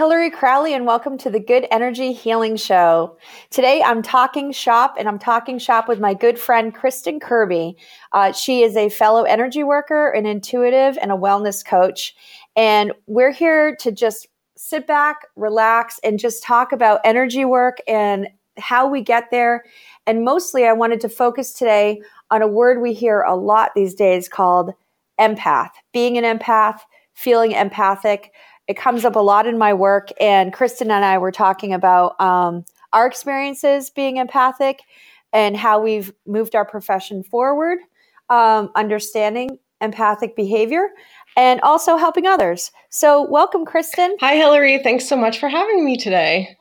Hillary Crowley, and welcome to the Good Energy Healing Show. Today, I'm talking shop, and I'm talking shop with my good friend Kristen Kirby. Uh, she is a fellow energy worker, an intuitive, and a wellness coach. And we're here to just sit back, relax, and just talk about energy work and how we get there. And mostly, I wanted to focus today on a word we hear a lot these days called empath, being an empath, feeling empathic. It comes up a lot in my work, and Kristen and I were talking about um, our experiences being empathic and how we've moved our profession forward, um, understanding empathic behavior, and also helping others. So, welcome, Kristen. Hi, Hillary. Thanks so much for having me today.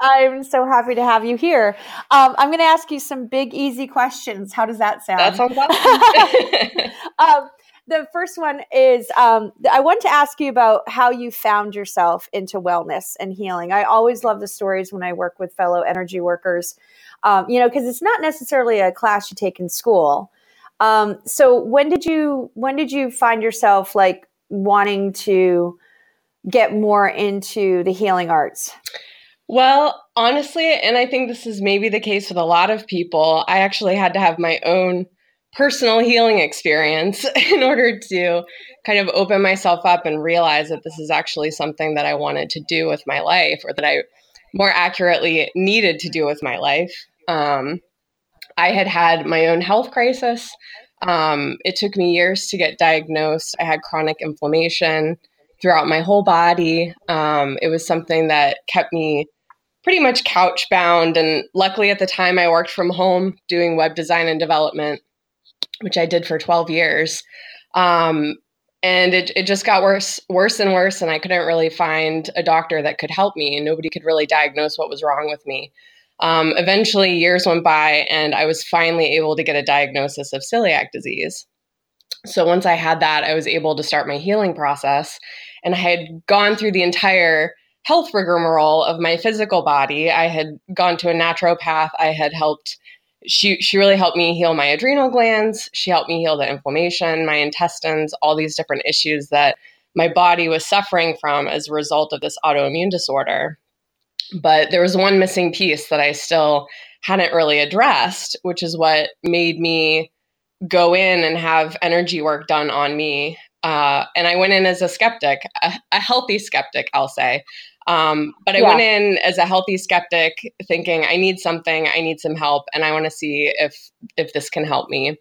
I'm so happy to have you here. Um, I'm going to ask you some big, easy questions. How does that sound? That sounds awesome. um, the first one is um, I want to ask you about how you found yourself into wellness and healing. I always love the stories when I work with fellow energy workers, um, you know, because it's not necessarily a class you take in school. Um, so when did you when did you find yourself like wanting to get more into the healing arts? Well, honestly, and I think this is maybe the case with a lot of people, I actually had to have my own personal healing experience in order to kind of open myself up and realize that this is actually something that I wanted to do with my life or that I more accurately needed to do with my life. Um, I had had my own health crisis. Um, it took me years to get diagnosed. I had chronic inflammation throughout my whole body. Um, it was something that kept me pretty much couch bound. And luckily, at the time, I worked from home doing web design and development which I did for 12 years. Um, and it, it just got worse, worse and worse. And I couldn't really find a doctor that could help me, and nobody could really diagnose what was wrong with me. Um, eventually, years went by, and I was finally able to get a diagnosis of celiac disease. So once I had that, I was able to start my healing process. And I had gone through the entire health rigmarole of my physical body. I had gone to a naturopath. I had helped she she really helped me heal my adrenal glands. She helped me heal the inflammation, my intestines, all these different issues that my body was suffering from as a result of this autoimmune disorder. But there was one missing piece that I still hadn't really addressed, which is what made me go in and have energy work done on me. Uh, and I went in as a skeptic, a, a healthy skeptic, I'll say. Um, but I yeah. went in as a healthy skeptic, thinking I need something, I need some help, and I want to see if if this can help me.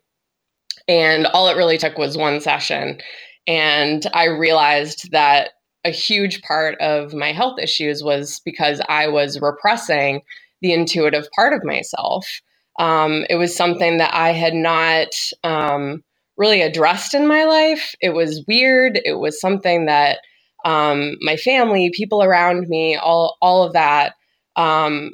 And all it really took was one session, and I realized that a huge part of my health issues was because I was repressing the intuitive part of myself. Um, it was something that I had not um, really addressed in my life. It was weird. It was something that um, my family, people around me, all all of that um,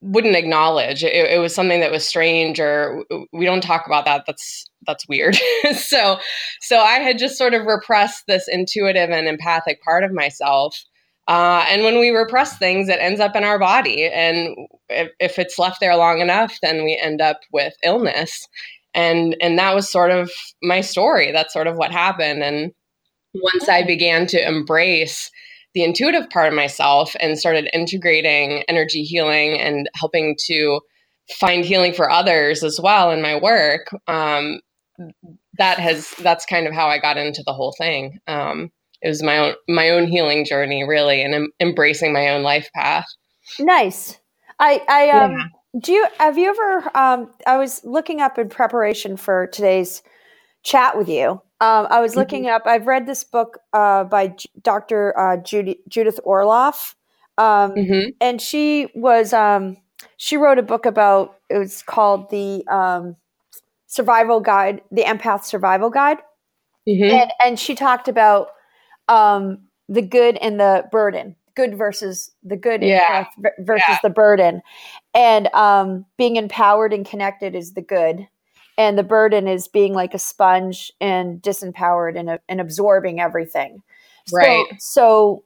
wouldn't acknowledge. It, it, was something that was strange, or we don't talk about that. That's that's weird. so so I had just sort of repressed this intuitive and empathic part of myself. Uh, and when we repress things, it ends up in our body, and if, if it's left there long enough, then we end up with illness. And and that was sort of my story. That's sort of what happened. And once I began to embrace the intuitive part of myself and started integrating energy healing and helping to find healing for others as well in my work, um, that has that's kind of how I got into the whole thing. Um, it was my own my own healing journey, really, and em- embracing my own life path. Nice. I I um. Yeah. Do you have you ever? Um, I was looking up in preparation for today's chat with you, um, I was mm-hmm. looking up. I've read this book uh, by J- Dr. Uh, Judy, Judith Orloff, um, mm-hmm. and she was um, she wrote a book about. It was called the um, Survival Guide, the Empath Survival Guide, mm-hmm. and and she talked about um, the good and the burden, good versus the good yeah. versus yeah. the burden, and um, being empowered and connected is the good and the burden is being like a sponge and disempowered and, and absorbing everything right so, so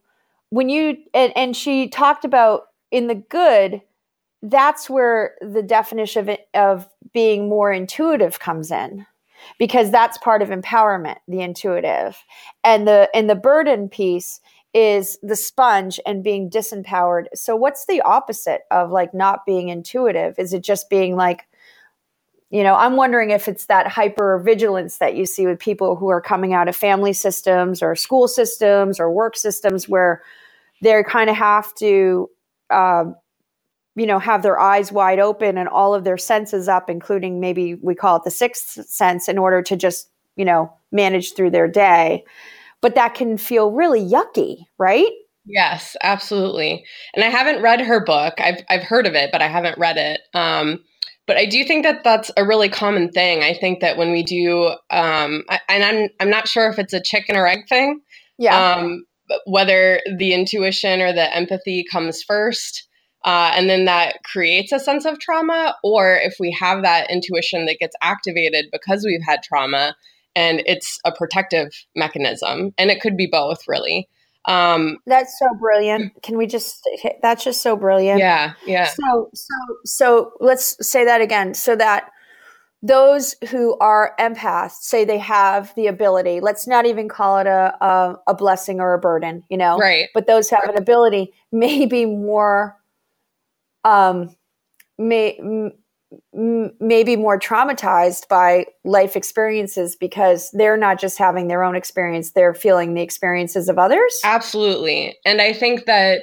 when you and, and she talked about in the good that's where the definition of it, of being more intuitive comes in because that's part of empowerment the intuitive and the and the burden piece is the sponge and being disempowered. So what's the opposite of like not being intuitive? Is it just being like you know, I'm wondering if it's that hyper vigilance that you see with people who are coming out of family systems or school systems or work systems where they kind of have to, um, you know, have their eyes wide open and all of their senses up, including maybe we call it the sixth sense, in order to just, you know, manage through their day. But that can feel really yucky, right? Yes, absolutely. And I haven't read her book. I've I've heard of it, but I haven't read it. Um, but I do think that that's a really common thing. I think that when we do, um, I, and I'm I'm not sure if it's a chicken or egg thing. Yeah. Um, whether the intuition or the empathy comes first, uh, and then that creates a sense of trauma, or if we have that intuition that gets activated because we've had trauma, and it's a protective mechanism, and it could be both, really. Um, that's so brilliant. Can we just? That's just so brilliant. Yeah, yeah. So, so, so let's say that again. So that those who are empaths say they have the ability. Let's not even call it a a, a blessing or a burden, you know. Right. But those who have an ability may be more, um, may maybe more traumatized by life experiences because they're not just having their own experience they're feeling the experiences of others? Absolutely. And i think that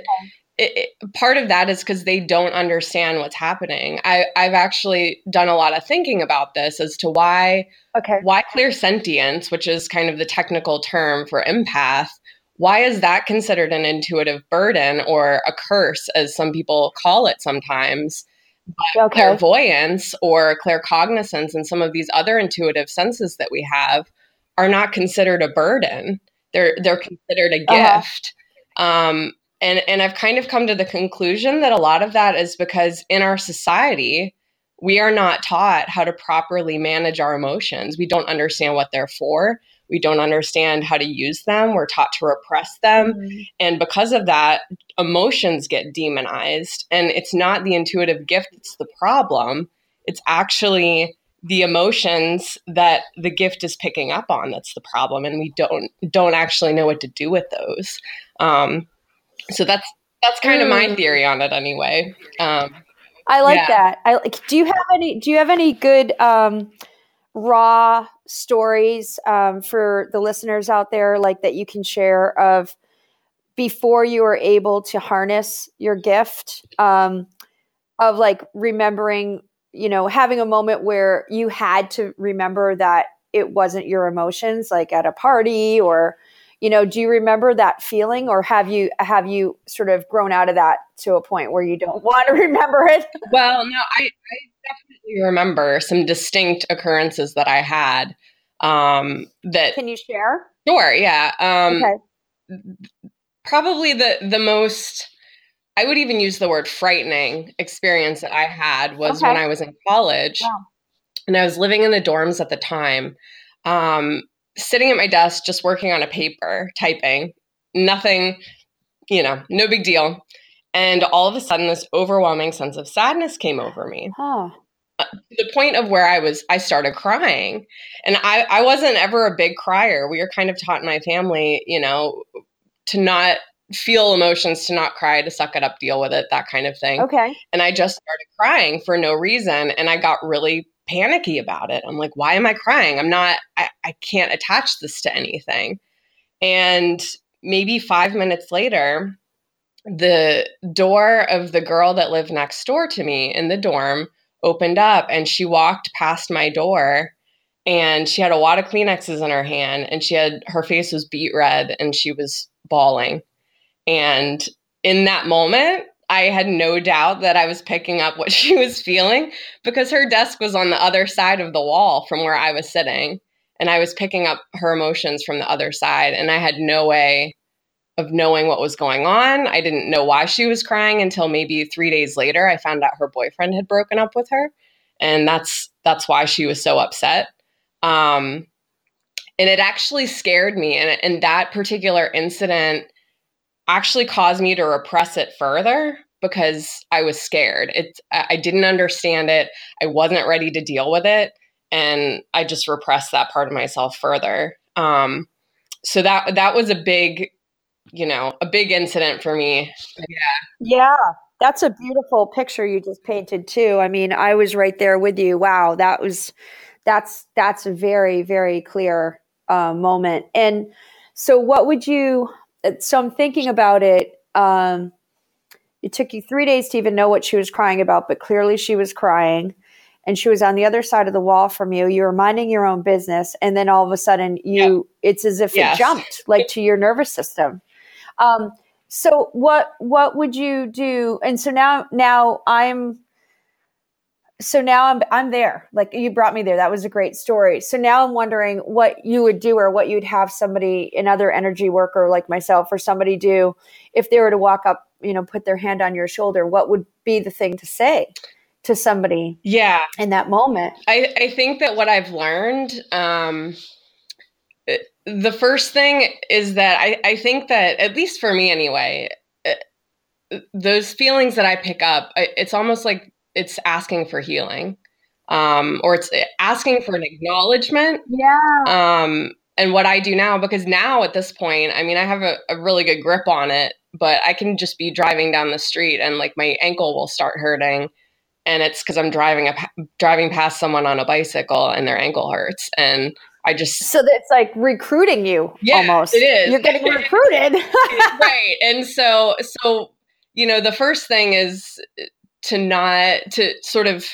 it, it, part of that is because they don't understand what's happening. I, i've actually done a lot of thinking about this as to why okay. why clairsentience which is kind of the technical term for empath why is that considered an intuitive burden or a curse as some people call it sometimes but okay. clairvoyance or claircognizance and some of these other intuitive senses that we have are not considered a burden. They're they're considered a uh-huh. gift. Um, and and I've kind of come to the conclusion that a lot of that is because in our society we are not taught how to properly manage our emotions. We don't understand what they're for. We don't understand how to use them. We're taught to repress them. Mm-hmm. And because of that, emotions get demonized. And it's not the intuitive gift that's the problem. It's actually the emotions that the gift is picking up on that's the problem and we don't don't actually know what to do with those um, so that's that's kind of my mm. theory on it anyway um, i like yeah. that i like do you have any do you have any good um, raw stories um, for the listeners out there, like that you can share of before you were able to harness your gift, um, of like remembering, you know, having a moment where you had to remember that it wasn't your emotions, like at a party or you know do you remember that feeling or have you have you sort of grown out of that to a point where you don't want to remember it? Well no i, I remember some distinct occurrences that I had. Um, that can you share? Sure. Yeah. Um, okay. Probably the the most. I would even use the word frightening experience that I had was okay. when I was in college, wow. and I was living in the dorms at the time. Um, sitting at my desk, just working on a paper, typing, nothing, you know, no big deal. And all of a sudden, this overwhelming sense of sadness came over me. Uh, the point of where I was, I started crying. And I, I wasn't ever a big crier. We were kind of taught in my family, you know, to not feel emotions, to not cry, to suck it up, deal with it, that kind of thing. Okay. And I just started crying for no reason. And I got really panicky about it. I'm like, why am I crying? I'm not, I, I can't attach this to anything. And maybe five minutes later, the door of the girl that lived next door to me in the dorm opened up and she walked past my door and she had a wad of Kleenexes in her hand and she had her face was beet red and she was bawling. And in that moment, I had no doubt that I was picking up what she was feeling because her desk was on the other side of the wall from where I was sitting. And I was picking up her emotions from the other side. And I had no way of knowing what was going on. I didn't know why she was crying until maybe 3 days later I found out her boyfriend had broken up with her and that's that's why she was so upset. Um and it actually scared me and and that particular incident actually caused me to repress it further because I was scared. It I didn't understand it. I wasn't ready to deal with it and I just repressed that part of myself further. Um so that that was a big you know, a big incident for me. Yeah. Yeah. That's a beautiful picture you just painted too. I mean, I was right there with you. Wow, that was that's that's a very very clear uh, moment. And so, what would you? So I'm thinking about it. Um, it took you three days to even know what she was crying about, but clearly she was crying, and she was on the other side of the wall from you. You were minding your own business, and then all of a sudden, you it's as if yes. it jumped like to your nervous system. Um, so what what would you do? And so now now i'm so now i'm i'm there. Like you brought me there. That was a great story. So now i'm wondering what you would do or what you'd have somebody another energy worker like myself or somebody do if they were to walk up you know put their hand on your shoulder what would be the thing to say to somebody yeah. in that moment? I i think that what i've learned um the first thing is that I, I think that at least for me anyway uh, those feelings that i pick up it's almost like it's asking for healing um, or it's asking for an acknowledgement yeah. um, and what i do now because now at this point i mean i have a, a really good grip on it but i can just be driving down the street and like my ankle will start hurting and it's because i'm driving a driving past someone on a bicycle and their ankle hurts and I just so it's like recruiting you yeah, almost. It is. You're getting recruited. right. And so so you know, the first thing is to not to sort of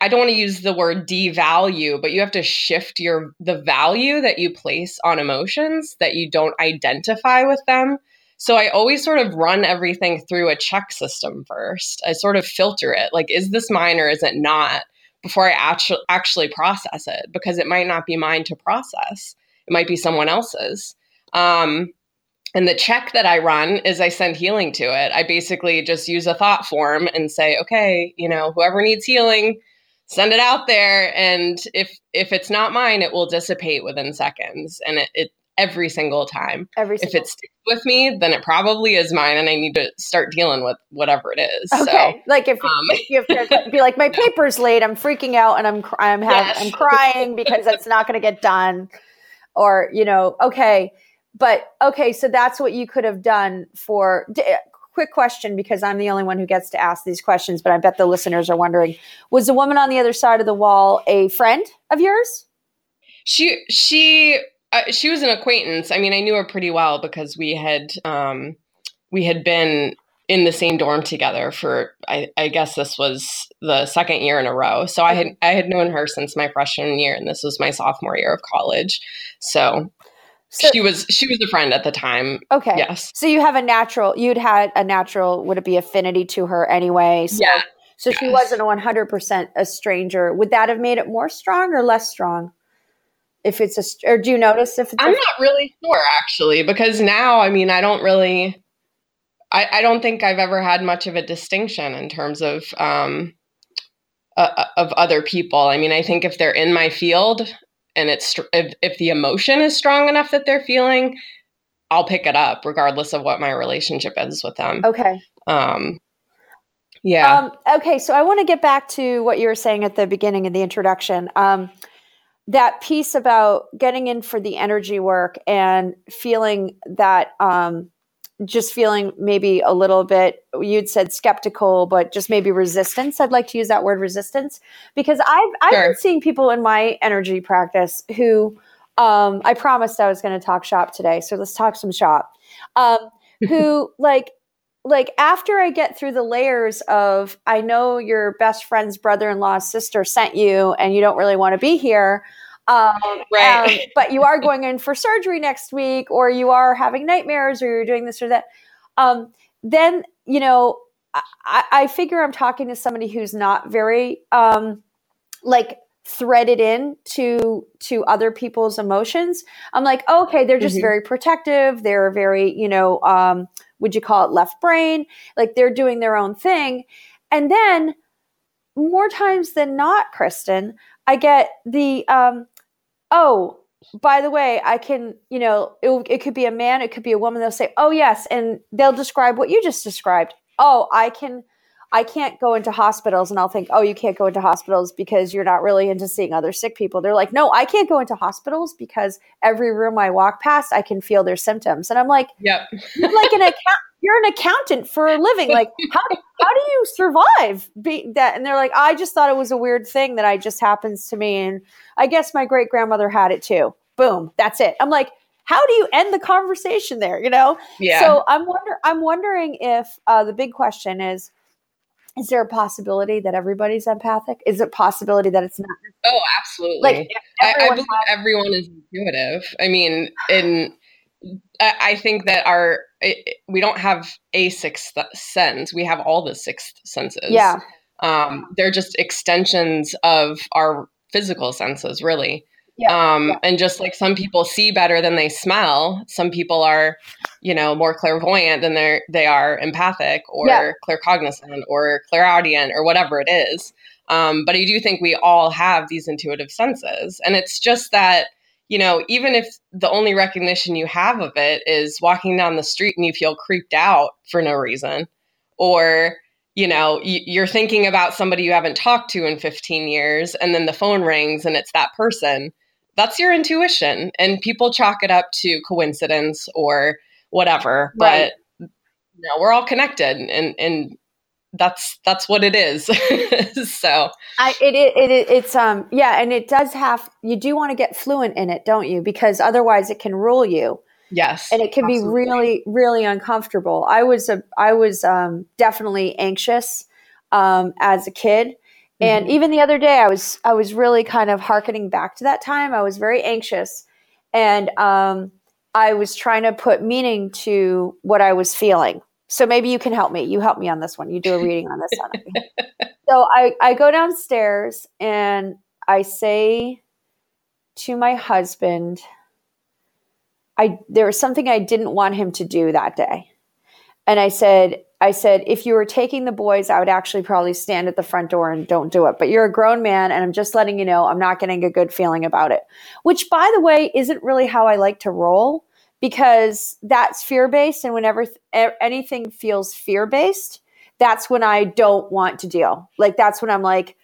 I don't want to use the word devalue, but you have to shift your the value that you place on emotions that you don't identify with them. So I always sort of run everything through a check system first. I sort of filter it. Like, is this mine or is it not? Before I actually actually process it because it might not be mine to process. It might be someone else's. Um, and the check that I run is I send healing to it. I basically just use a thought form and say, okay, you know, whoever needs healing, send it out there. And if if it's not mine, it will dissipate within seconds. And it, it every single time. Every if it sticks with me, then it probably is mine, and I need to start dealing with whatever it is. Okay, so, like if um, you have to be like, my paper's late, I'm freaking out, and I'm I'm have, yes. I'm crying because it's not going to get done, or you know, okay, but okay, so that's what you could have done for. D- quick question because I'm the only one who gets to ask these questions, but I bet the listeners are wondering: Was the woman on the other side of the wall a friend of yours? She she uh, she was an acquaintance. I mean, I knew her pretty well because we had um, we had been in the same dorm together for I, I, guess this was the second year in a row. So I had I had known her since my freshman year, and this was my sophomore year of college. So, so she was she was a friend at the time. Okay. Yes. So you have a natural. You'd had a natural. Would it be affinity to her anyway? So, yeah. So yes. she wasn't a one hundred percent a stranger. Would that have made it more strong or less strong? If it's a or do you notice if I'm not really sure actually because now I mean I don't really I, I don't think I've ever had much of a distinction in terms of um uh, uh of other people. I mean I think if they're in my field and it's if, if the emotion is strong enough that they're feeling I'll pick it up regardless of what my relationship is with them. Okay. Um yeah. Um, okay, so I want to get back to what you were saying at the beginning of the introduction. Um, that piece about getting in for the energy work and feeling that um, just feeling maybe a little bit you'd said skeptical but just maybe resistance i'd like to use that word resistance because i've, I've sure. been seeing people in my energy practice who um, i promised i was going to talk shop today so let's talk some shop um, who like like after I get through the layers of I know your best friend's brother-in-law's sister sent you and you don't really want to be here. Um, right. Um, but you are going in for surgery next week, or you are having nightmares, or you're doing this or that. Um, then, you know, I, I, figure I'm talking to somebody who's not very, um, like, threaded in to to other people's emotions i'm like okay they're just mm-hmm. very protective they're very you know um would you call it left brain? Like they're doing their own thing. And then more times than not, Kristen, I get the, um, oh, by the way, I can, you know, it, it could be a man, it could be a woman. They'll say, oh, yes. And they'll describe what you just described. Oh, I can. I can't go into hospitals and I'll think, oh, you can't go into hospitals because you're not really into seeing other sick people. They're like, no, I can't go into hospitals because every room I walk past, I can feel their symptoms. And I'm like, yep. you're like an account, you're an accountant for a living. Like, how, how do you survive be that? And they're like, I just thought it was a weird thing that I just happens to me. And I guess my great grandmother had it too. Boom. That's it. I'm like, how do you end the conversation there? You know? Yeah. So I'm wonder I'm wondering if uh, the big question is is there a possibility that everybody's empathic? Is it possibility that it's not? Oh, absolutely. Like I, I, believe has- everyone is intuitive. I mean, in I think that our we don't have a sixth sense. We have all the sixth senses. Yeah. Um, they're just extensions of our physical senses, really. Yeah, um, yeah. And just like some people see better than they smell, some people are, you know, more clairvoyant than they they are empathic or Yeah. claircognizant or clairaudient or whatever it is. Um, but I do think we all have these intuitive senses, and it's just that you know, even if the only recognition you have of it is walking down the street and you feel creeped out for no reason, or you know, you're thinking about somebody you haven't talked to in 15 years, and then the phone rings and it's that person that's your intuition and people chalk it up to coincidence or whatever Right. but you know, we're all connected and and that's that's what it is so I it, it it it's um yeah, and it does have you do want to get fluent in it, don't you? Because otherwise it can rule you. yes and it can be really really uncomfortable i was a i was um, definitely anxious um, as a kid and Mhm. even the other day i was i was really kind of harkening back to that time. I was very anxious. And um, i was trying to put meaning to what i was feeling. So maybe you can help me. You help me on this one. You do a reading on this one. So i i go downstairs and i say to my husband I there was something I didn't want him to do that day. And I said, I said, if you were taking the boys, I would actually probably stand at the front door and don't do it. But you're a grown man, and I'm just letting you know I'm not getting a good feeling about it. Which, by the way, isn't really how I like to roll because that's fear based. And whenever th- anything feels fear based, that's when I don't want to deal. Like that's when I'm like,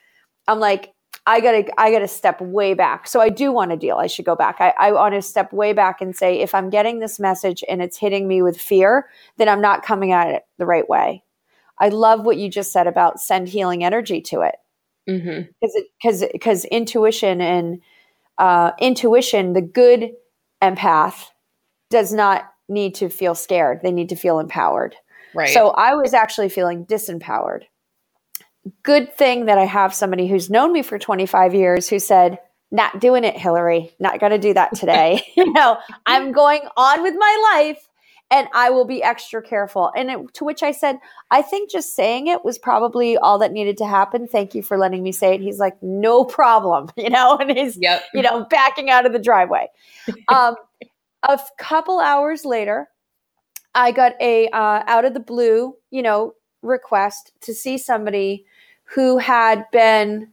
I'm like, I gotta, I gotta step way back. So I do want to deal. I should go back. I, I want to step way back and say, if I'm getting this message and it's hitting me with fear, then I'm not coming at it the right way. I love what you just said about send healing energy to it because because because intuition and uh, intuition, the good empath does not need to feel scared. They need to feel empowered. right So I was actually feeling disempowered. Good thing that I have somebody who's known me for 25 years who said, not doing it, Hillary. Not going to do that today. you know, I'm going on with my life and I will be extra careful. And it, to which I said, I think just saying it was probably all that needed to happen. Thank you for letting me say it. He's like, no problem, you know, and he's, yep you know, backing out of the driveway. Um, a couple hours later, I got a uh, out of the blue, you know, request to see somebody who had been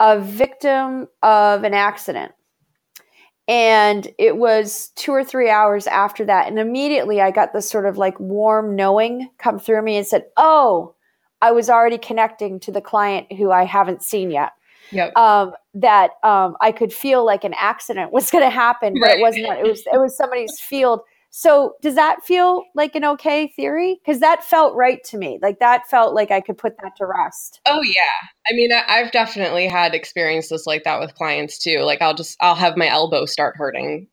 a victim of an accident. And it was two or three hours after that. And immediately I got this sort of like warm knowing come through me and said, Oh, I was already connecting to the client who I haven't seen yet yep um, that um, I could feel like an accident was going to happen, but Right. it wasn't. It was it was somebody's field. So does that feel like an okay theory? Because that felt right to me. Like that felt like I could put that to rest. Oh yeah. I mean, I've definitely had experiences like that with clients too. Like I'll just I'll have my elbow start hurting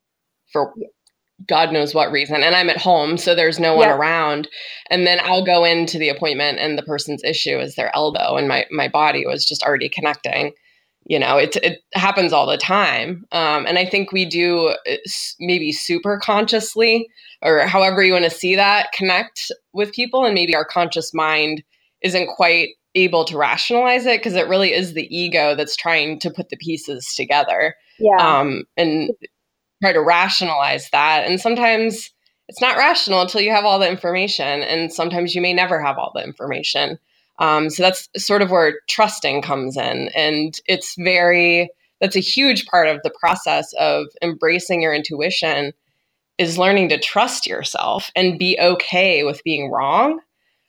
for God knows what reason, and I'm at home, so there's no one Yeah. around. And then I'll go into the appointment, and the person's issue is their elbow, and my my body was just already connecting. You know, it it happens all the time, um, and I think we do uh, maybe super consciously, or however you want to see that, connect with people, and maybe our conscious mind isn't quite able to rationalize it because it really is the ego that's trying to put the pieces together Yeah. um, and try to rationalize that. And sometimes it's not rational until you have all the information, and sometimes you may never have all the information. Um, so that's sort of where trusting comes in, and it's very that's a huge part of the process of embracing your intuition is learning to trust yourself and be okay with being wrong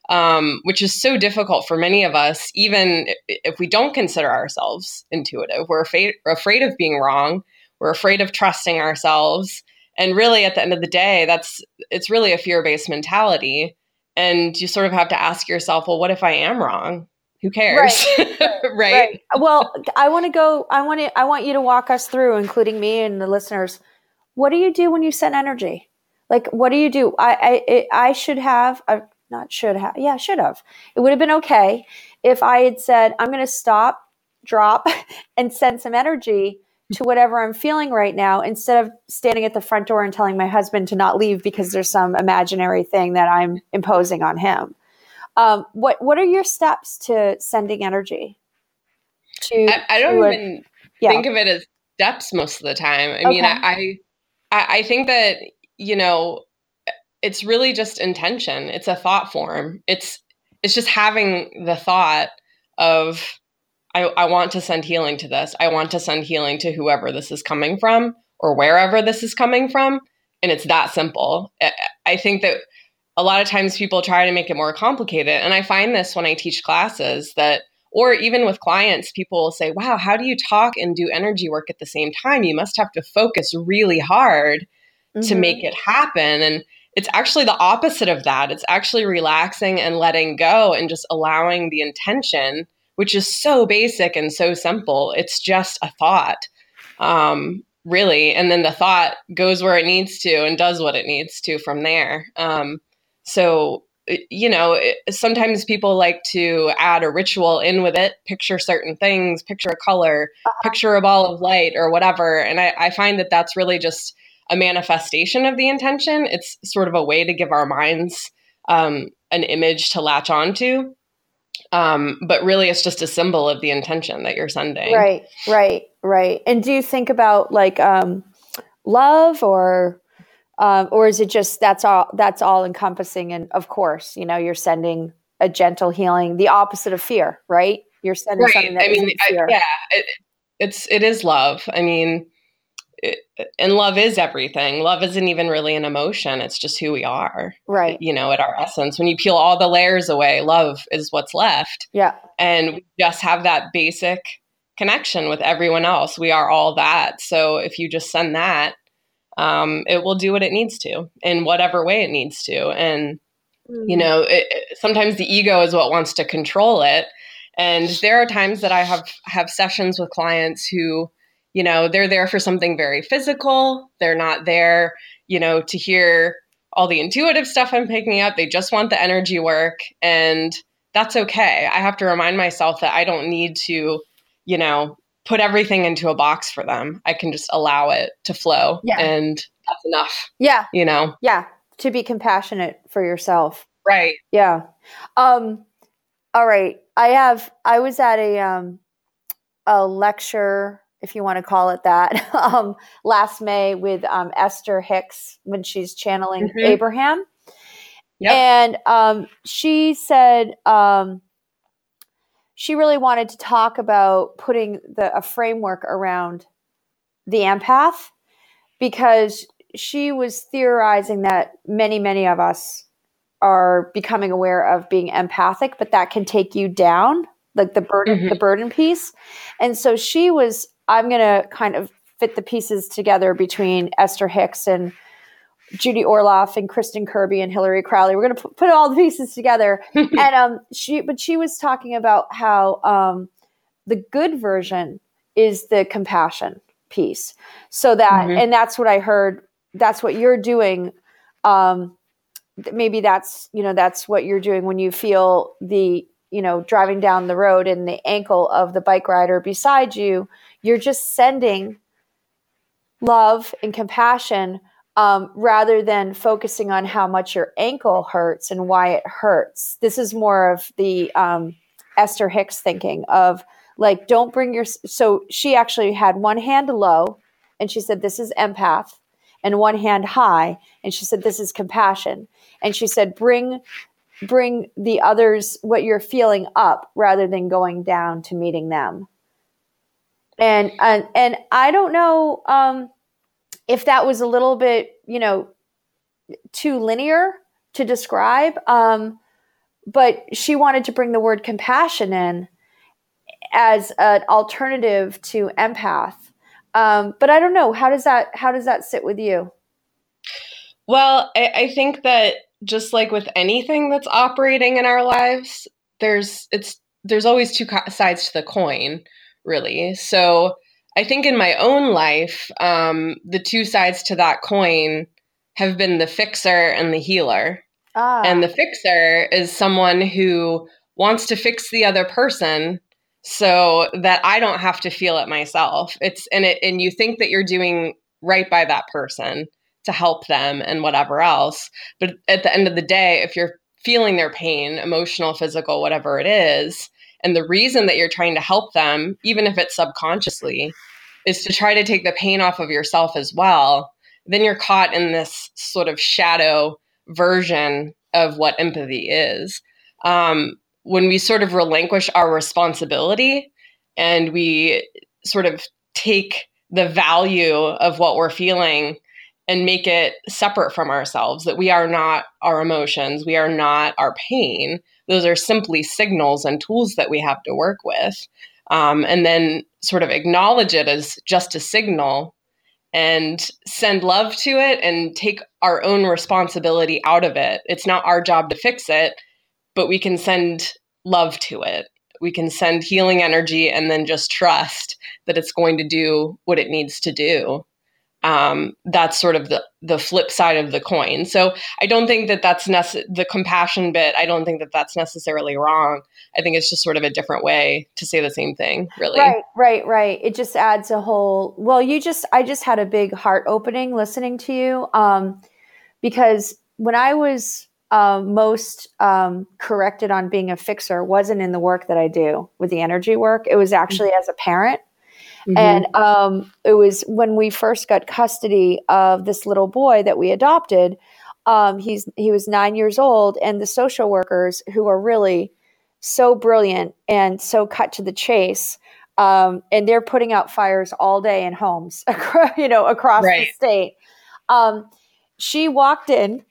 um, which is so difficult for many of us, even if we don't consider ourselves intuitive. We're afraid, we're afraid of being wrong. We're afraid of trusting ourselves. And really, at the end of the day, that's it's really a fear based mentality. And you sort of have to ask yourself, well, what if I am wrong? Who cares? Right. right. right. Well, I want to go. I want to. I want you to walk us through, including me and the listeners. What do you do when you send energy? Like, what do you do? I I, I should have. Uh, not should have. Yeah, should have. It would have been okay if I had said, I'm going to stop, drop, and send some energy to whatever I'm feeling right now instead of standing at the front door and telling my husband to not leave because there's some imaginary thing that I'm imposing on him. Um, what What are your steps to sending energy? To I, I don't to even a, yeah. think of it as steps most of the time. I okay. mean, I, I I think that you know it's really just intention. It's a thought form. It's it's just having the thought of I, I want to send healing to this. I want to send healing to whoever this is coming from or wherever this is coming from. And it's that simple. I think that a lot of times people try to make it more complicated. And I find this when I teach classes that, or even with clients, people will say, wow, how do you talk and do energy work at the same time? You must have to focus really hard mm-hmm. to make it happen. And it's actually the opposite of that. It's actually relaxing and letting go and just allowing the intention, which is so basic and so simple. It's just a thought, um, really. And then the thought goes where it needs to and does what it needs to from there. Um, so, you know, it, sometimes people like to add a ritual in with it, picture certain things, picture a color, uh-huh. picture a ball of light or whatever. And I, I find that that's really just a manifestation of the intention. It's sort of a way to give our minds um, an image to latch onto. Um, but really, it's just a symbol of the intention that you're sending. Right, right, right. And do you think about like um, love or um, or is it just that's all that's all encompassing and of course you know you're sending a gentle healing the opposite of fear right you're sending right. something that I mean I, yeah it, it's it is love i mean and love is everything. Love isn't even really an emotion. It's just who we are. Right. You know, at our essence. When you peel all the layers away, love is what's left. Yeah. And we just have that basic connection with everyone else. We are all that. So if you just send that, um, it will do what it needs to in whatever way it needs to. And, mm-hmm. you know, it, sometimes the ego is what wants to control it. And there are times that I have have sessions with clients who you know they're there for something very physical. They're not there you know to hear all the intuitive stuff i'm picking up. They just want the energy work and that's okay. I have to remind myself that i don't need to you know put everything into a box for them. I can just allow it to flow yeah. and that's enough yeah. you know? Yeah. To be compassionate for yourself. Right. Yeah. Um all right. I have i was at a um a lecture if you want to call it that, um, last May with um, Esther Hicks when she's channeling mm-hmm. Abraham. Yep. And um, she said um, she really wanted to talk about putting the, a framework around the empath because she was theorizing that many, many of us are becoming aware of being empathic, but that can take you down like the burden mm-hmm. the burden piece and so she was I'm going to kind of fit the pieces together between Esther Hicks and Judy Orloff and Kristen Kirby and Hillary Crowley. We're going to put all the pieces together. and um, she, but she was talking about how um, the good version is the compassion piece. So that, mm-hmm. and that's what I heard. That's what you're doing. Um, maybe that's you know that's what you're doing when you feel the you know driving down the road and the ankle of the bike rider beside you you're just sending love and compassion um, rather than focusing on how much your ankle hurts and why it hurts. This is more of the um, Esther Hicks thinking of like, don't bring your. So she actually had one hand low and she said, This is empath, and one hand high. And she said, This is compassion. And she said, Bring bring the others what you're feeling up rather than going down to meeting them and and and I don't know um, if that was a little bit, you know, too linear to describe. Um, but she wanted to bring the word compassion in as an alternative to empath. Um, but I don't know how does that how does that sit with you? Well, I, I think that just like with anything that's operating in our lives, there's it's there's always two sides to the coin, really. So I think in my own life, um, the two sides to that coin have been the fixer and the healer. Ah. And the fixer is someone who wants to fix the other person so that I don't have to feel it myself. It's and it and you think that you're doing right by that person to help them and whatever else. But at the end of the day, if you're feeling their pain, emotional, physical, whatever it is, and the reason that you're trying to help them, even if it's subconsciously, is to try to take the pain off of yourself as well, then you're caught in this sort of shadow version of what empathy is. Um, when we sort of relinquish our responsibility and we sort of take the value of what we're feeling and make it separate from ourselves that we are not our emotions, we are not our pain. Those are simply signals and tools that we have to work with. Um, and then sort of acknowledge it as just a signal and send love to it and take our own responsibility out of it. It's not our job to fix it, but we can send love to it. We can send healing energy and then just trust that it's going to do what it needs to do um, that's sort of the the flip side of the coin. So I don't think that that's nece- the compassion bit. I don't think that that's necessarily wrong. I think it's just sort of a different way to say the same thing, really. Right, right, right. It just adds a whole. Well, you just I just had a big heart opening listening to you, um, because when I was uh, most um, corrected on being a fixer wasn't in the work that I do with the energy work. It was actually as a parent Mm-hmm. And um, it was when we first got custody of this little boy that we adopted. Um, he's he was nine years old, and the social workers who are really so brilliant and so cut to the chase. Um, and they're putting out fires all day in homes, you know, across right. the state. Um, she walked in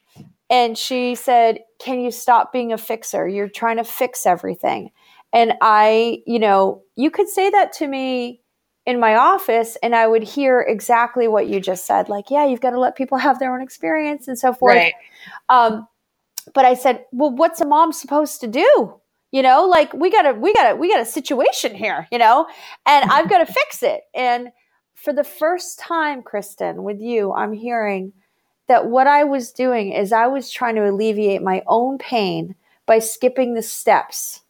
and she said, "Can you stop being a fixer? You're trying to fix everything." And I, you know, you could say that to me in my office and I would hear exactly what you just said, like, yeah, you've got to let people have their own experience and so forth. Right. Um, but I said, well, what's a mom supposed to do? You know, like we got a, we got a, we got a situation here, you know, and I've got to fix it. And for the first time, Kristen, with you, I'm hearing that what I was doing is I was trying to alleviate my own pain by skipping the steps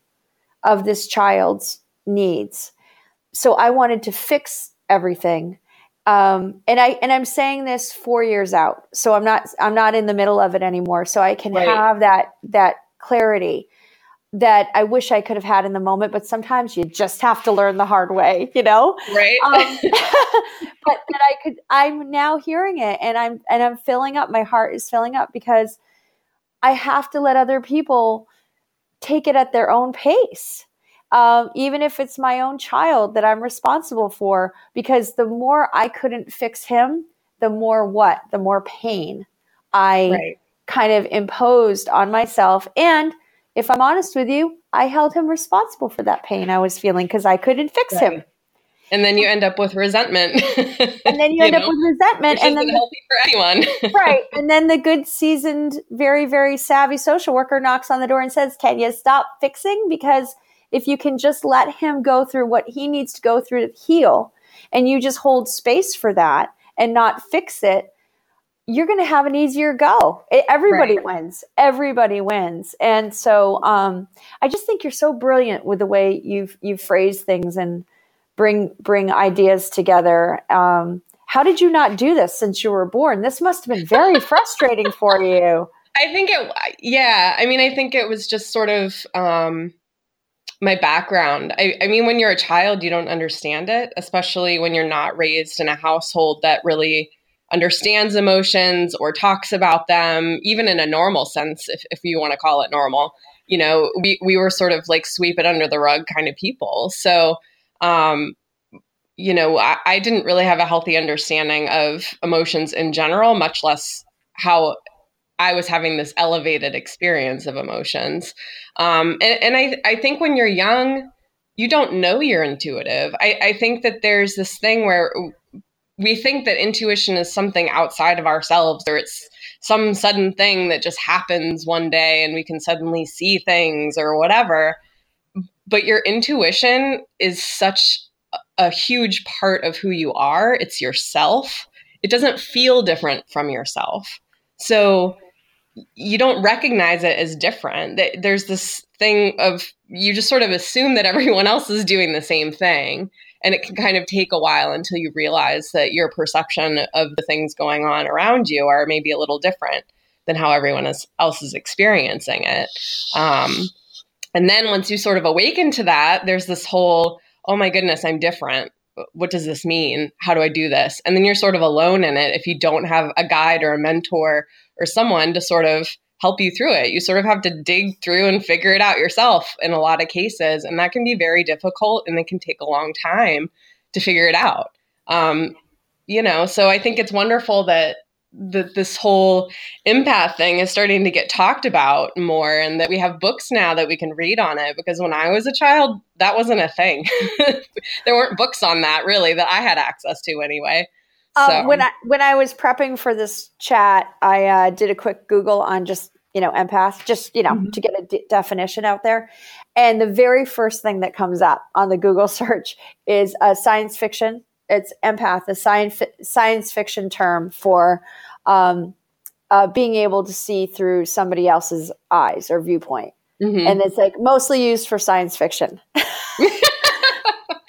of this child's needs so I wanted to fix everything. Um, and I and I'm saying this four years out, so I'm not I'm not in the middle of it anymore. So I can right. have that that clarity that I wish I could have had in the moment. But sometimes you just have to learn the hard way, you know. Right. Um, but that I could. I'm now hearing it, and I'm and I'm filling up. My heart is filling up because I have to let other people take it at their own pace um, even if it's my own child that I'm responsible for, because the more I couldn't fix him, the more what? The more pain I right. kind of imposed on myself. And if I'm honest with you, I held him responsible for that pain I was feeling because I couldn't fix right. him. And then you end up with resentment. and then you, you end know, up with resentment. and then healthy for anyone. right. And then the good seasoned, very, very savvy social worker knocks on the door and says, Can you stop fixing? Because if you can just let him go through what he needs to go through to heal and you just hold space for that and not fix it you're going to have an easier go. Everybody right. wins. Everybody wins. And so um, i just think you're so brilliant with the way you've you phrase things and bring bring ideas together. Um, how did you not do this since you were born? This must have been very frustrating for you. I think it yeah i mean i think it was just sort of um, my background. I, I, mean, when you're a child, you don't understand it, especially when you're not raised in a household that really understands emotions or talks about them, even in a normal sense, if, if you want to call it normal. You know, we, we were sort of like sweep it under the rug kind of people. So, um, you know, I, I didn't really have a healthy understanding of emotions in general, much less how I was having this elevated experience of emotions. Um, and, and I, I think when you're young, you don't know you're intuitive. I, I think that there's this thing where we think that intuition is something outside of ourselves or it's some sudden thing that just happens one day and we can suddenly see things or whatever. But your intuition is such a huge part of who you are. It's yourself. It doesn't feel different from yourself. So you don't recognize it as different. There's this thing of you just sort of assume that everyone else is doing the same thing. And it can kind of take a while until you realize that your perception of the things going on around you are maybe a little different than how everyone else is experiencing it. Um, and then once you sort of awaken to that, there's this whole, oh my goodness, I'm different. What does this mean? How do I do this? And then you're sort of alone in it if you don't have a guide or a mentor or someone to sort of help you through it. You sort of have to dig through and figure it out yourself in a lot of cases. And that can be very difficult and it can take a long time to figure it out. Um, you know, so I think it's wonderful that that this whole empath thing is starting to get talked about more and that we have books now that we can read on it because when I was a child that wasn't a thing. there weren't books on that really that I had access to anyway. Um, when I when I was prepping for this chat, I uh, did a quick Google on just you know empath, just you know mm-hmm. to get a d- definition out there. And the very first thing that comes up on the Google search is a science fiction. It's empath, a science science fiction term for um, uh, being able to see through somebody else's eyes or viewpoint. Mm-hmm. And it's like mostly used for science fiction.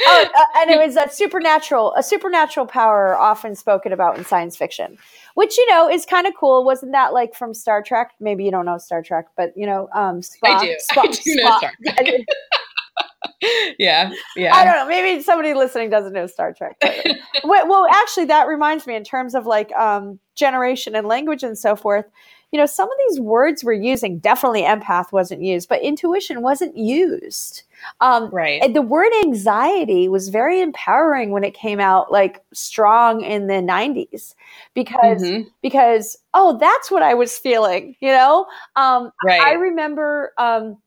oh, uh, and it was a supernatural, a supernatural power often spoken about in science fiction, which you know is kind of cool. Wasn't that like from Star Trek? Maybe you don't know Star Trek, but you know, um, Spock, I do. Spock, I do know Spock. Star Trek. yeah, yeah. I don't know. Maybe somebody listening doesn't know Star Trek. Well, actually, that reminds me in terms of like um, generation and language and so forth you know, some of these words we're using, definitely empath wasn't used, but intuition wasn't used. Um, right. the word anxiety was very empowering when it came out like strong in the 90s because, mm-hmm. because, oh, that's what I was feeling, you know? Um, right. I remember, um,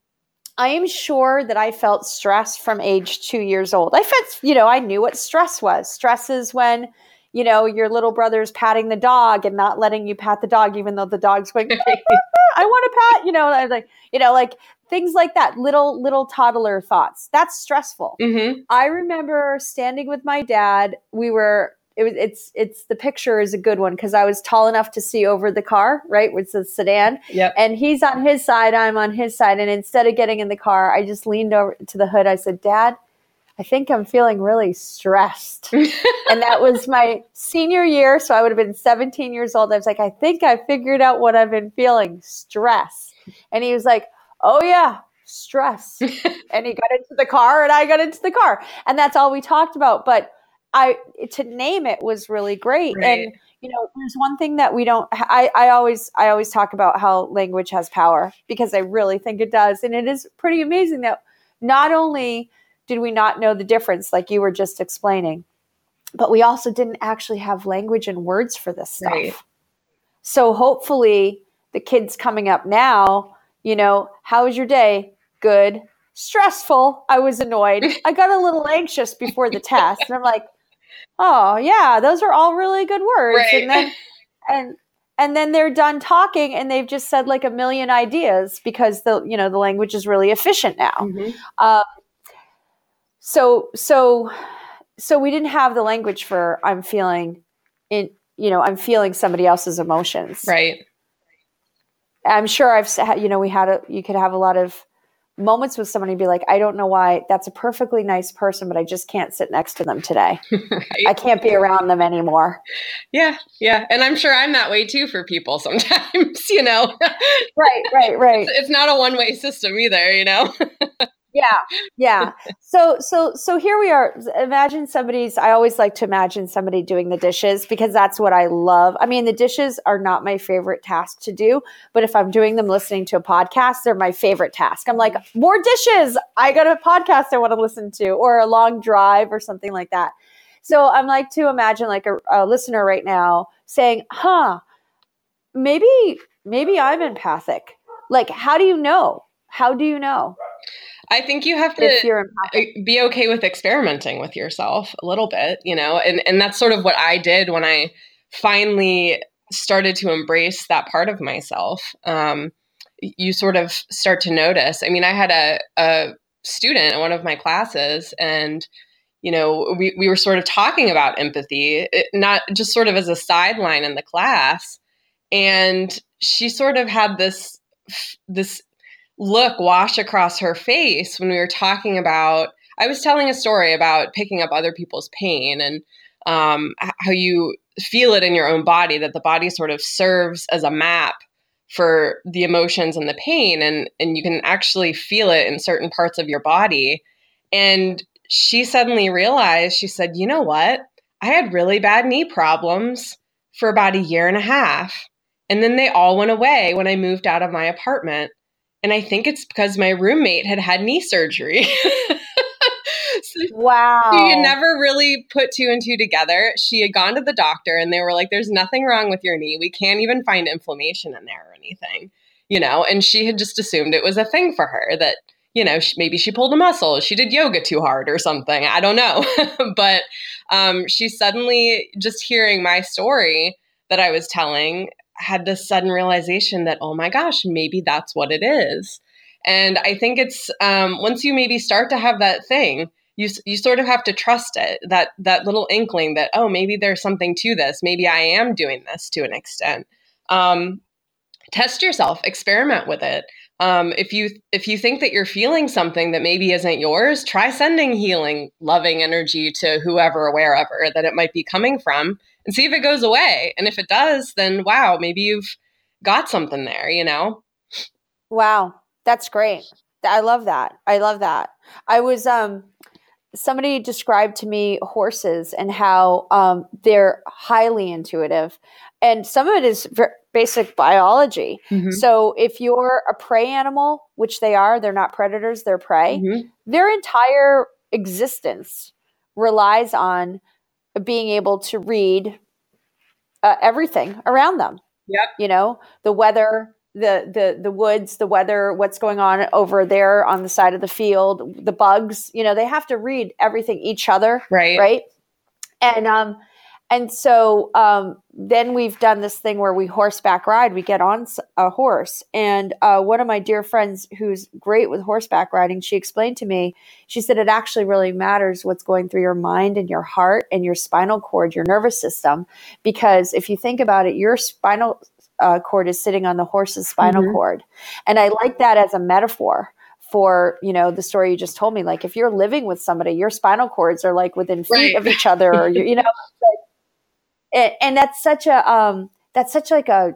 I am sure that I felt stress from age two years old. I felt, you know, I knew what stress was. Stress is when you know, your little brother's patting the dog and not letting you pat the dog, even though the dog's going, I want to pat, you know, I was like, you know, like things like that, little, little toddler thoughts. That's stressful. Mm-hmm. I remember standing with my dad. We were, it was, it's, it's, the picture is a good one because I was tall enough to see over the car, right? It's a sedan. Yep. And he's on his side, I'm on his side. And instead of getting in the car, I just leaned over to the hood. I said, Dad, I think I'm feeling really stressed. and that was my senior year. So I would have been 17 years old. I was like, I think I figured out what I've been feeling stress. And he was like, Oh, yeah, stress. and he got into the car and I got into the car. And that's all we talked about. But I, to name it was really great. Right. And, you know, there's one thing that we don't, I, I always, I always talk about how language has power because I really think it does. And it is pretty amazing that not only did we not know the difference, like you were just explaining? But we also didn't actually have language and words for this stuff. Right. So hopefully, the kids coming up now, you know, how was your day? Good. Stressful. I was annoyed. I got a little anxious before the test. And I'm like, oh, yeah, those are all really good words. Right. And then, and, and then they're done talking and they've just said like a million ideas because the you know the language is really efficient now mm-hmm. um, so so so we didn't have the language for i'm feeling in you know i'm feeling somebody else's emotions. Right. I'm sure i've you know we had a you could have a lot of moments with somebody be like i don't know why that's a perfectly nice person but i just can't sit next to them today. Right. i can't be around them anymore. Yeah yeah and i'm sure i'm that way too for people sometimes you know? Right right right. It's not a one way system either you know yeah yeah so so so here we are imagine somebody's i always like to imagine somebody doing the dishes because that's what i love i mean the dishes are not my favorite task to do but if i'm doing them listening to a podcast they're my favorite task i'm like more dishes i got a podcast i want to listen to or a long drive or something like that so i'm like to imagine like a, a listener right now saying huh maybe maybe I'm empathic. Like, how do you know? How do you know? I think you have to be okay with experimenting with yourself a little bit, you know, and, and that's sort of what I did when I finally started to embrace that part of myself. Um, you sort of start to notice. I mean, I had a, a student in one of my classes, and you know, we, we were sort of talking about empathy, it, not just sort of as a sideline in the class. And she sort of had this this look wash across her face when we were talking about I was telling a story about picking up other people's pain and um, how you feel it in your own body, that the body sort of serves as a map for the emotions and the pain, and, and you can actually feel it in certain parts of your body. And she suddenly realized, she said, You know what? I had really bad knee problems for about a year and a half. And then they all went away when I moved out of my apartment. And I think it's because my roommate had had knee surgery. so wow. She had never really put two and two together. She had gone to the doctor and they were like, there's nothing wrong with your knee. We can't even find inflammation in there or anything, you know? And she had just assumed it was a thing for her that, you know, she, maybe she pulled a muscle, she did yoga too hard or something. I don't know. but um, she suddenly, just hearing my story that I was telling, had this sudden realization that, oh my gosh, maybe that's what it is. And I think it's um, once you maybe start to have that thing, you you sort of have to trust it that that little inkling that oh maybe there's something to this, maybe I am doing this to an extent. Um, test yourself, experiment with it. Um, if you if you think that you're feeling something that maybe isn't yours, try sending healing, loving energy to whoever, wherever that it might be coming from, and see if it goes away. And if it does, then wow, maybe you've got something there, you know? Wow. That's great. I love that. I love that. I was um somebody described to me horses and how um, they're highly intuitive and some of it is basic biology mm-hmm. so if you're a prey animal which they are they're not predators they're prey mm-hmm. their entire existence relies on being able to read uh, everything around them. Yep. You know, the weather, the the the woods, the weather, what's going on over there on the side of the field, the bugs, you know, they have to read everything each other, right? Right? And um and so um, then we've done this thing where we horseback ride. We get on a horse. And uh, one of my dear friends who's great with horseback riding, she explained to me, she said it actually really matters what's going through your mind and your heart and your spinal cord, your nervous system. Because if you think about it, your spinal uh, cord is sitting on the horse's spinal mm-hmm. cord. And I like that as a metaphor for you know the story you just told me like if you're living with somebody your spinal cords are like within feet right. of each other or you know like, and, and that's such a um, that's such like a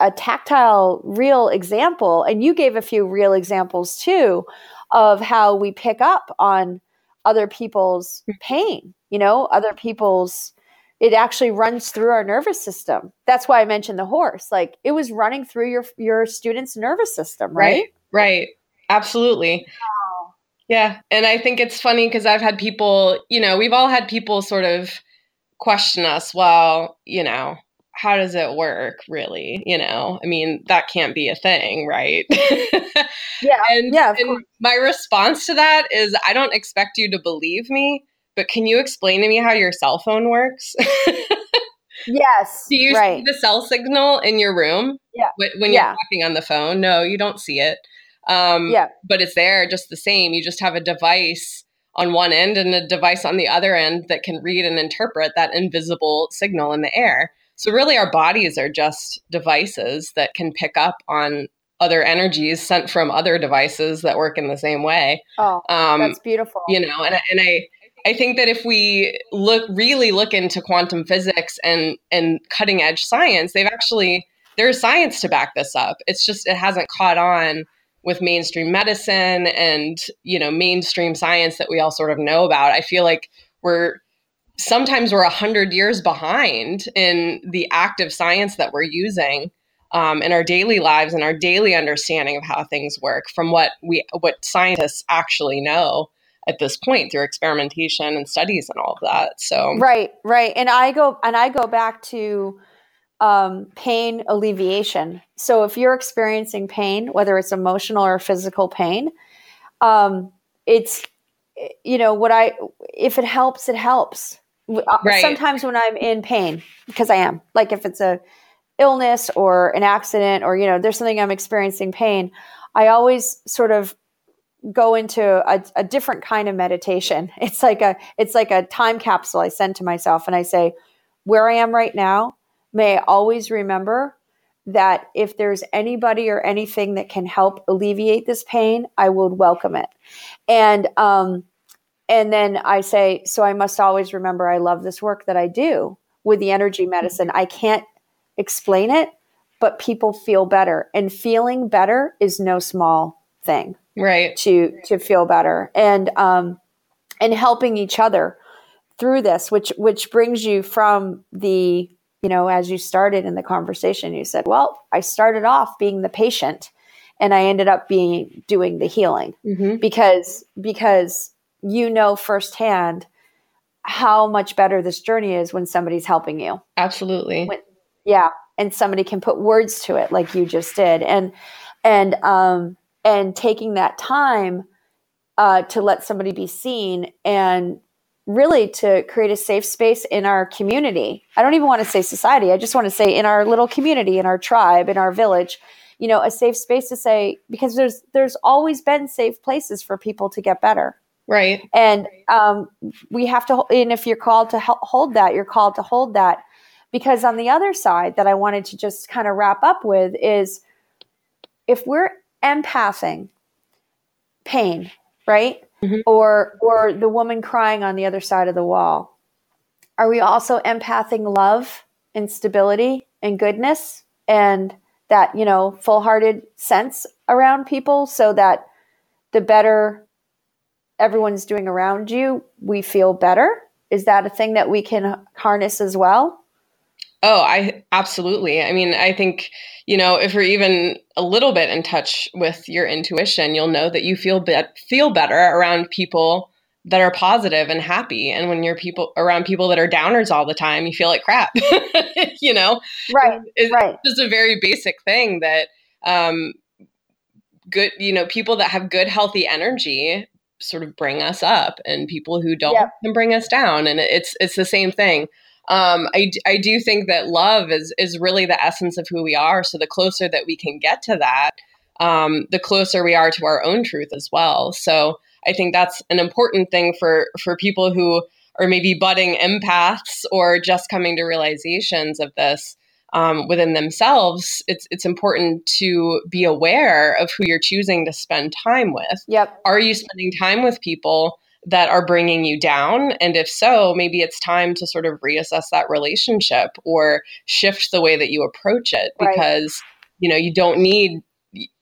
a tactile real example and you gave a few real examples too of how we pick up on other people's hmm. pain you know other people's it actually runs through our nervous system that's why i mentioned the horse like it was running through your your student's nervous system right right, right. absolutely wow. yeah and i think it's funny because i've had people you know we've all had people sort of question us, well, you know, how does it work really? You know, I mean, that can't be a thing, right? yeah. and, yeah, and my response to that is I don't expect you to believe me, but can you explain to me how your cell phone works? yes. Do you right. see the cell signal in your room? Yeah. When you're yeah. talking on the phone? No, you don't see it. Um, yeah. But it's there just the same. You just have a device on one end and a device on the other end that can read and interpret that invisible signal in the air. So, really, our bodies are just devices that can pick up on other energies sent from other devices that work in the same way. Oh, um, that's beautiful. You know, and, and I, I think that if we look really look into quantum physics and and cutting edge science, they've actually there's science to back this up. It's just it hasn't caught on with mainstream medicine and you know mainstream science that we all sort of know about i feel like we're sometimes we're a hundred years behind in the active science that we're using um, in our daily lives and our daily understanding of how things work from what we what scientists actually know at this point through experimentation and studies and all of that so. Right right and i go and i go back to um, pain alleviation. So if you're experiencing pain, whether it's emotional or physical pain, um, it's you know what I if it helps, it helps. Uh, right. Sometimes when I'm in pain, because I am, like if it's a illness or an accident or you know there's something I'm experiencing pain, I always sort of go into a, a different kind of meditation. It's like a it's like a time capsule I send to myself, and I say, where I am right now, may I always remember that if there's anybody or anything that can help alleviate this pain, I would welcome it. And um, and then I say, so I must always remember I love this work that I do with the energy medicine. I can't explain it, but people feel better, and feeling better is no small thing, right? To to feel better, and um, and helping each other through this, which which brings you from the you know, as you started in the conversation, you said, well, I started off being the patient and I ended up being doing the healing mm-hmm. because, because you know firsthand how much better this journey is when somebody's helping you. Absolutely. When, yeah. And somebody can put words to it like you just did. And, and, um, and taking that time, uh, to let somebody be seen and really to create a safe space in our community. I don't even want to say society. I just want to say in our little community, in our tribe, in our village, you know, a safe space to say because there's there's always been safe places for people to get better. Right. And um, we have to and if you're called to hold that, you're called to hold that because on the other side that I wanted to just kind of wrap up with is if we're empathing pain, right? Mm-hmm. or or the woman crying on the other side of the wall. Are we also empathing love and stability and goodness and that you know full-hearted sense around people so that the better everyone's doing around you we feel better? Is that a thing that we can harness as well Oh, I absolutely. I mean, I think, you know, if you're even a little bit in touch with your intuition, you'll know that you feel be- feel better around people that are positive and happy. And when you're people around people that are downers all the time, you feel like crap. you know? Right. It's right. just a very basic thing that um good, you know, people that have good healthy energy sort of bring us up and people who don't yep. can bring us down and it's it's the same thing um, I, I do think that love is is really the essence of who we are. So the closer that we can get to that, um, the closer we are to our own truth as well. So I think that's an important thing for for people who are maybe budding empaths or just coming to realizations of this um, within themselves. It's it's important to be aware of who you're choosing to spend time with. Yep. Are you spending time with people that are bringing you down? And if so, maybe it's time to sort of reassess that relationship or shift the way that you approach it because, right. you know, you don't need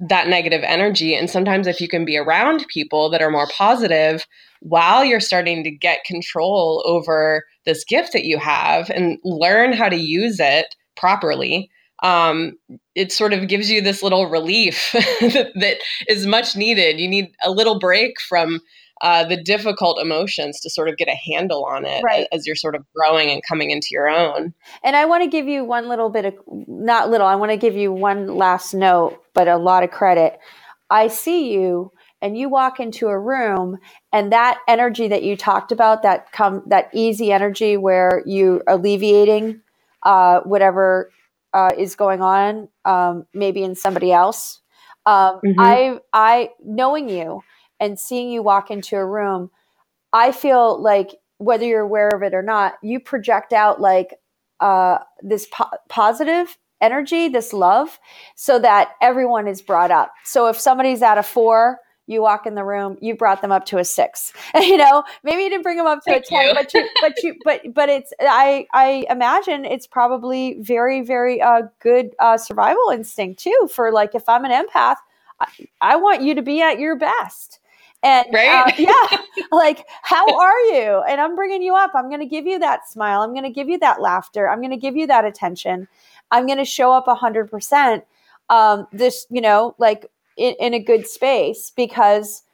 that negative energy. And sometimes if you can be around people that are more positive while you're starting to get control over this gift that you have and learn how to use it properly, um, it sort of gives you this little relief that is much needed. You need a little break from uh, the difficult emotions to sort of get a handle on it right. as you're sort of growing and coming into your own. And I want to give you one little bit of, not little, I want to give you one last note, but a lot of credit. I see you and you walk into a room and that energy that you talked about that come that easy energy where you alleviating uh, whatever uh, is going on um, maybe in somebody else um, mm-hmm. i i knowing you and seeing you walk into a room, I feel like whether you're aware of it or not, you project out like uh, this po- positive energy, this love, so that everyone is brought up. So if somebody's at a four, you walk in the room, you brought them up to a six. you know, maybe you didn't bring them up to Thank a ten, you. but you, but you, but but it's I I imagine it's probably very very uh, good uh, survival instinct too. For like if I'm an empath, I, I want you to be at your best. And right? uh, yeah, like, how are you? And I'm bringing you up. I'm going to give you that smile. I'm going to give you that laughter. I'm going to give you that attention. I'm going to show up 100%. Um, this, you know, like in, in a good space because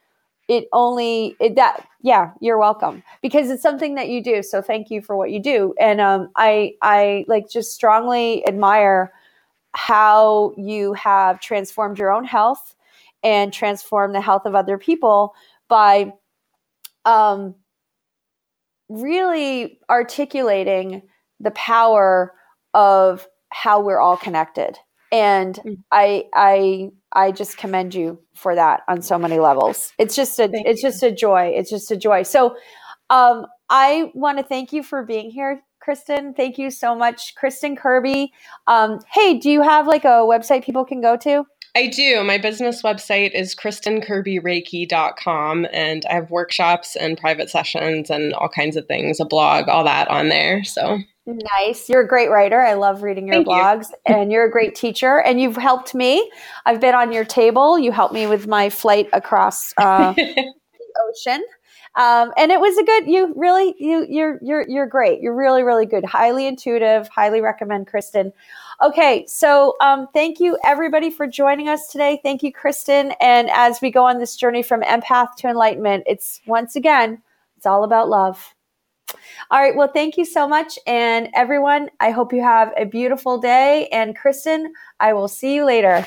it only it, that yeah you're welcome because it's something that you do so thank you for what you do and um, i i like just strongly admire how you have transformed your own health and transform the health of other people by um, really articulating the power of how we're all connected. And mm. i i i just commend you for that on so many levels. It's just a thank it's you. just a joy. It's just a joy. So um i want to thank you for being here kristen. Thank you so much kristen kirby. Um hey do you have like a website people can go to I do. My business website is kristenkirbyreiki.com and I have workshops and private sessions and all kinds of things, a blog, all that on there. So Nice. You're a great writer. I love reading your Thank blogs you. and you're a great teacher and you've helped me. I've been on your table. You helped me with my flight across uh, the ocean. Um, and it was a good you really you you're you're you're great you're really really good highly intuitive highly recommend kristen okay so um, thank you everybody for joining us today thank you kristen and as we go on this journey from empath to enlightenment it's once again it's all about love all right. Well, thank you so much. And everyone, I hope you have a beautiful day. And Kristen, I will see you later.